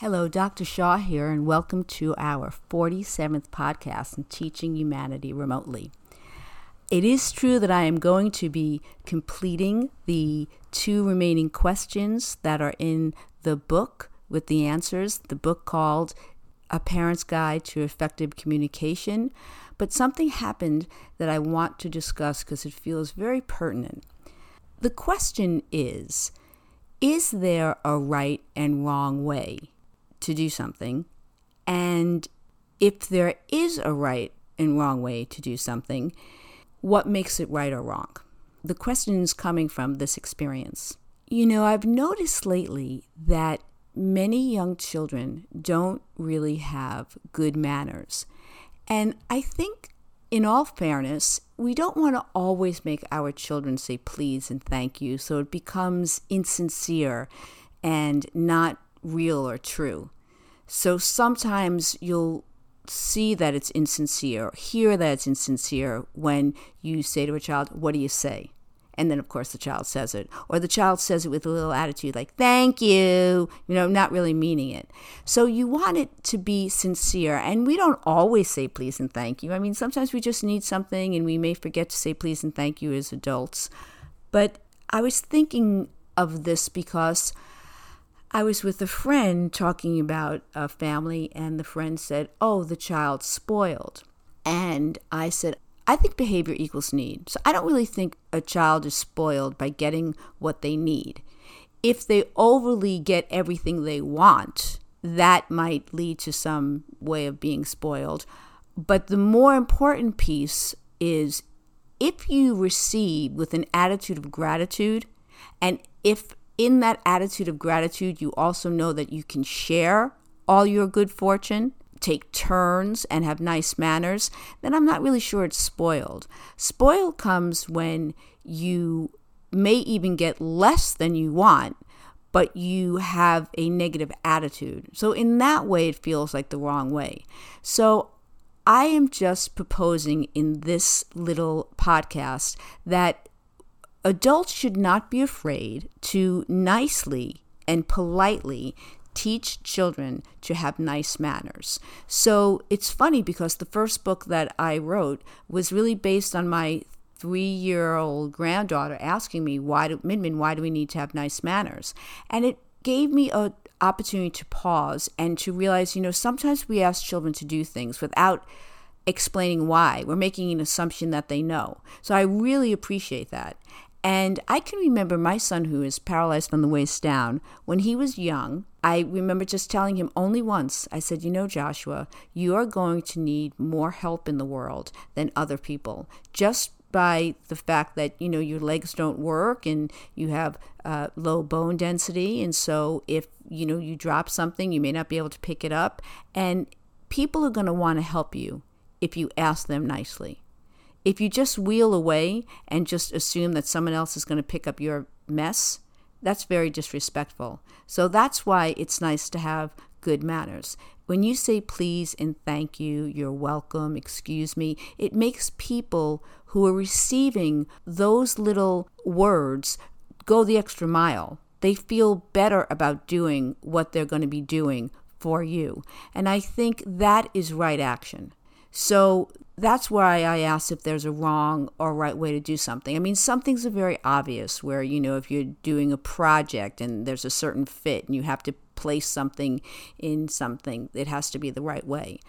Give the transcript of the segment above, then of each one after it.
Hello, Dr. Shaw here, and welcome to our 47th podcast on teaching humanity remotely. It is true that I am going to be completing the two remaining questions that are in the book with the answers, the book called A Parent's Guide to Effective Communication. But something happened that I want to discuss because it feels very pertinent. The question is Is there a right and wrong way? To do something. And if there is a right and wrong way to do something, what makes it right or wrong? The question is coming from this experience. You know, I've noticed lately that many young children don't really have good manners. And I think, in all fairness, we don't want to always make our children say please and thank you, so it becomes insincere and not real or true. So sometimes you'll see that it's insincere, hear that it's insincere when you say to a child, What do you say? And then, of course, the child says it. Or the child says it with a little attitude like, Thank you, you know, not really meaning it. So you want it to be sincere. And we don't always say please and thank you. I mean, sometimes we just need something and we may forget to say please and thank you as adults. But I was thinking of this because I was with a friend talking about a family, and the friend said, Oh, the child's spoiled. And I said, I think behavior equals need. So I don't really think a child is spoiled by getting what they need. If they overly get everything they want, that might lead to some way of being spoiled. But the more important piece is if you receive with an attitude of gratitude, and if in that attitude of gratitude, you also know that you can share all your good fortune, take turns, and have nice manners, then I'm not really sure it's spoiled. Spoiled comes when you may even get less than you want, but you have a negative attitude. So, in that way, it feels like the wrong way. So, I am just proposing in this little podcast that Adults should not be afraid to nicely and politely teach children to have nice manners. So it's funny because the first book that I wrote was really based on my three year old granddaughter asking me, why do, Min Min, why do we need to have nice manners? And it gave me a opportunity to pause and to realize, you know, sometimes we ask children to do things without explaining why. We're making an assumption that they know. So I really appreciate that. And I can remember my son, who is paralyzed from the waist down, when he was young. I remember just telling him only once, I said, You know, Joshua, you are going to need more help in the world than other people. Just by the fact that you know your legs don't work and you have uh, low bone density and so if you know you drop something you may not be able to pick it up and people are going to want to help you if you ask them nicely if you just wheel away and just assume that someone else is going to pick up your mess, that's very disrespectful. So that's why it's nice to have good manners. When you say please and thank you, you're welcome, excuse me, it makes people who are receiving those little words go the extra mile. They feel better about doing what they're going to be doing for you. And I think that is right action. So that's why I asked if there's a wrong or right way to do something. I mean, some things are very obvious where, you know, if you're doing a project and there's a certain fit and you have to place something in something, it has to be the right way.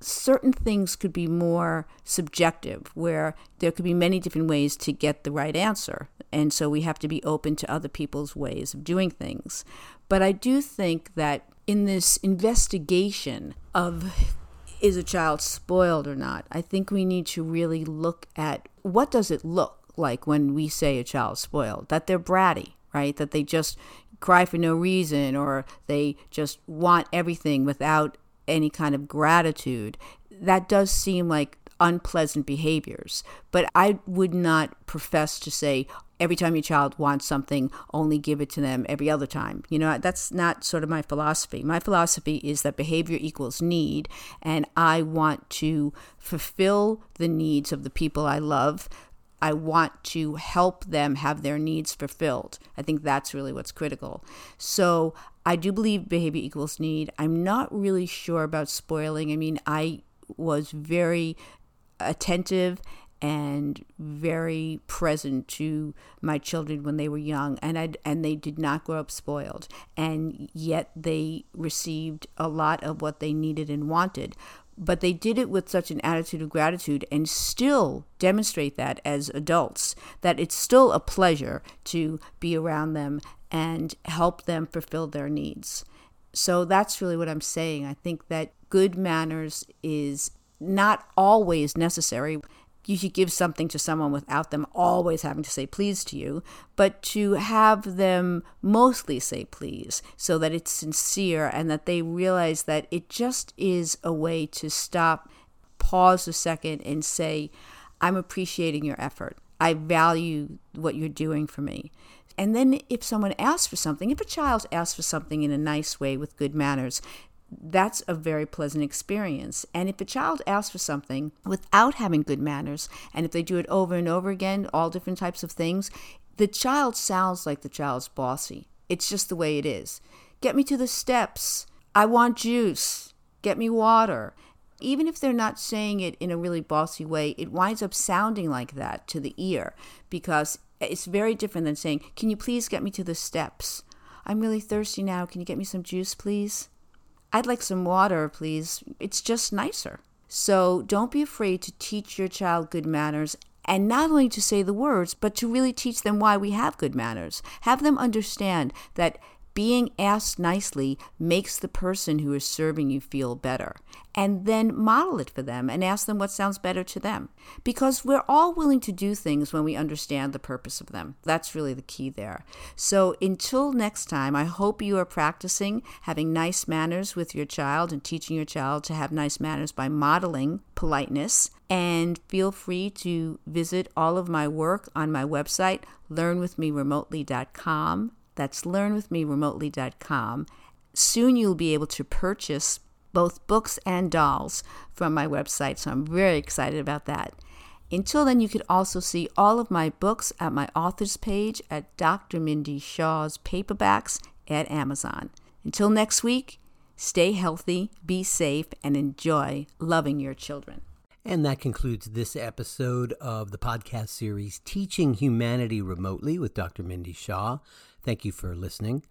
Certain things could be more subjective, where there could be many different ways to get the right answer. And so we have to be open to other people's ways of doing things. But I do think that in this investigation of is a child spoiled or not? I think we need to really look at what does it look like when we say a child's spoiled? That they're bratty, right? That they just cry for no reason or they just want everything without any kind of gratitude. That does seem like unpleasant behaviors. But I would not profess to say, every time your child wants something, only give it to them every other time. You know, that's not sort of my philosophy. My philosophy is that behavior equals need, and I want to fulfill the needs of the people I love I want to help them have their needs fulfilled. I think that's really what's critical. So I do believe behavior equals need. I'm not really sure about spoiling. I mean, I was very attentive and very present to my children when they were young and I and they did not grow up spoiled. And yet they received a lot of what they needed and wanted. But they did it with such an attitude of gratitude and still demonstrate that as adults that it's still a pleasure to be around them and help them fulfill their needs. So that's really what i'm saying. I think that good manners is not always necessary you should give something to someone without them always having to say please to you, but to have them mostly say please so that it's sincere and that they realize that it just is a way to stop, pause a second, and say, I'm appreciating your effort. I value what you're doing for me. And then if someone asks for something, if a child asks for something in a nice way with good manners, that's a very pleasant experience. And if a child asks for something without having good manners, and if they do it over and over again, all different types of things, the child sounds like the child's bossy. It's just the way it is. Get me to the steps. I want juice. Get me water. Even if they're not saying it in a really bossy way, it winds up sounding like that to the ear because it's very different than saying, Can you please get me to the steps? I'm really thirsty now. Can you get me some juice, please? I'd like some water, please. It's just nicer. So don't be afraid to teach your child good manners and not only to say the words, but to really teach them why we have good manners. Have them understand that being asked nicely makes the person who is serving you feel better. And then model it for them and ask them what sounds better to them. Because we're all willing to do things when we understand the purpose of them. That's really the key there. So until next time, I hope you are practicing having nice manners with your child and teaching your child to have nice manners by modeling politeness. And feel free to visit all of my work on my website, learnwithmeremotely.com that's learnwithmeremotely.com. Soon you'll be able to purchase both books and dolls from my website, so I'm very excited about that. Until then, you can also see all of my books at my authors page at Dr. Mindy Shaw's paperbacks at Amazon. Until next week, stay healthy, be safe, and enjoy loving your children. And that concludes this episode of the podcast series Teaching Humanity Remotely with Dr. Mindy Shaw. Thank you for listening.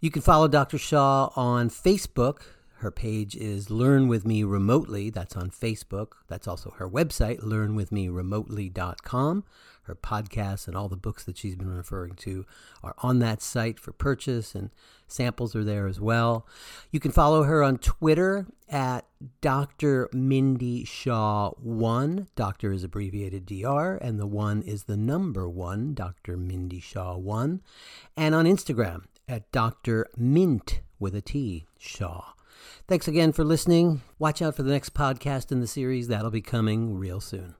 You can follow Dr. Shaw on Facebook. Her page is Learn With Me Remotely. That's on Facebook. That's also her website, learnwithmeremotely.com. Her podcasts and all the books that she's been referring to are on that site for purchase, and samples are there as well. You can follow her on Twitter at Dr. Mindy Shaw 1. Doctor is abbreviated DR, and the 1 is the number 1, Dr. Mindy Shaw 1. And on Instagram at Dr. Mint with a T, Shaw. Thanks again for listening. Watch out for the next podcast in the series. That'll be coming real soon.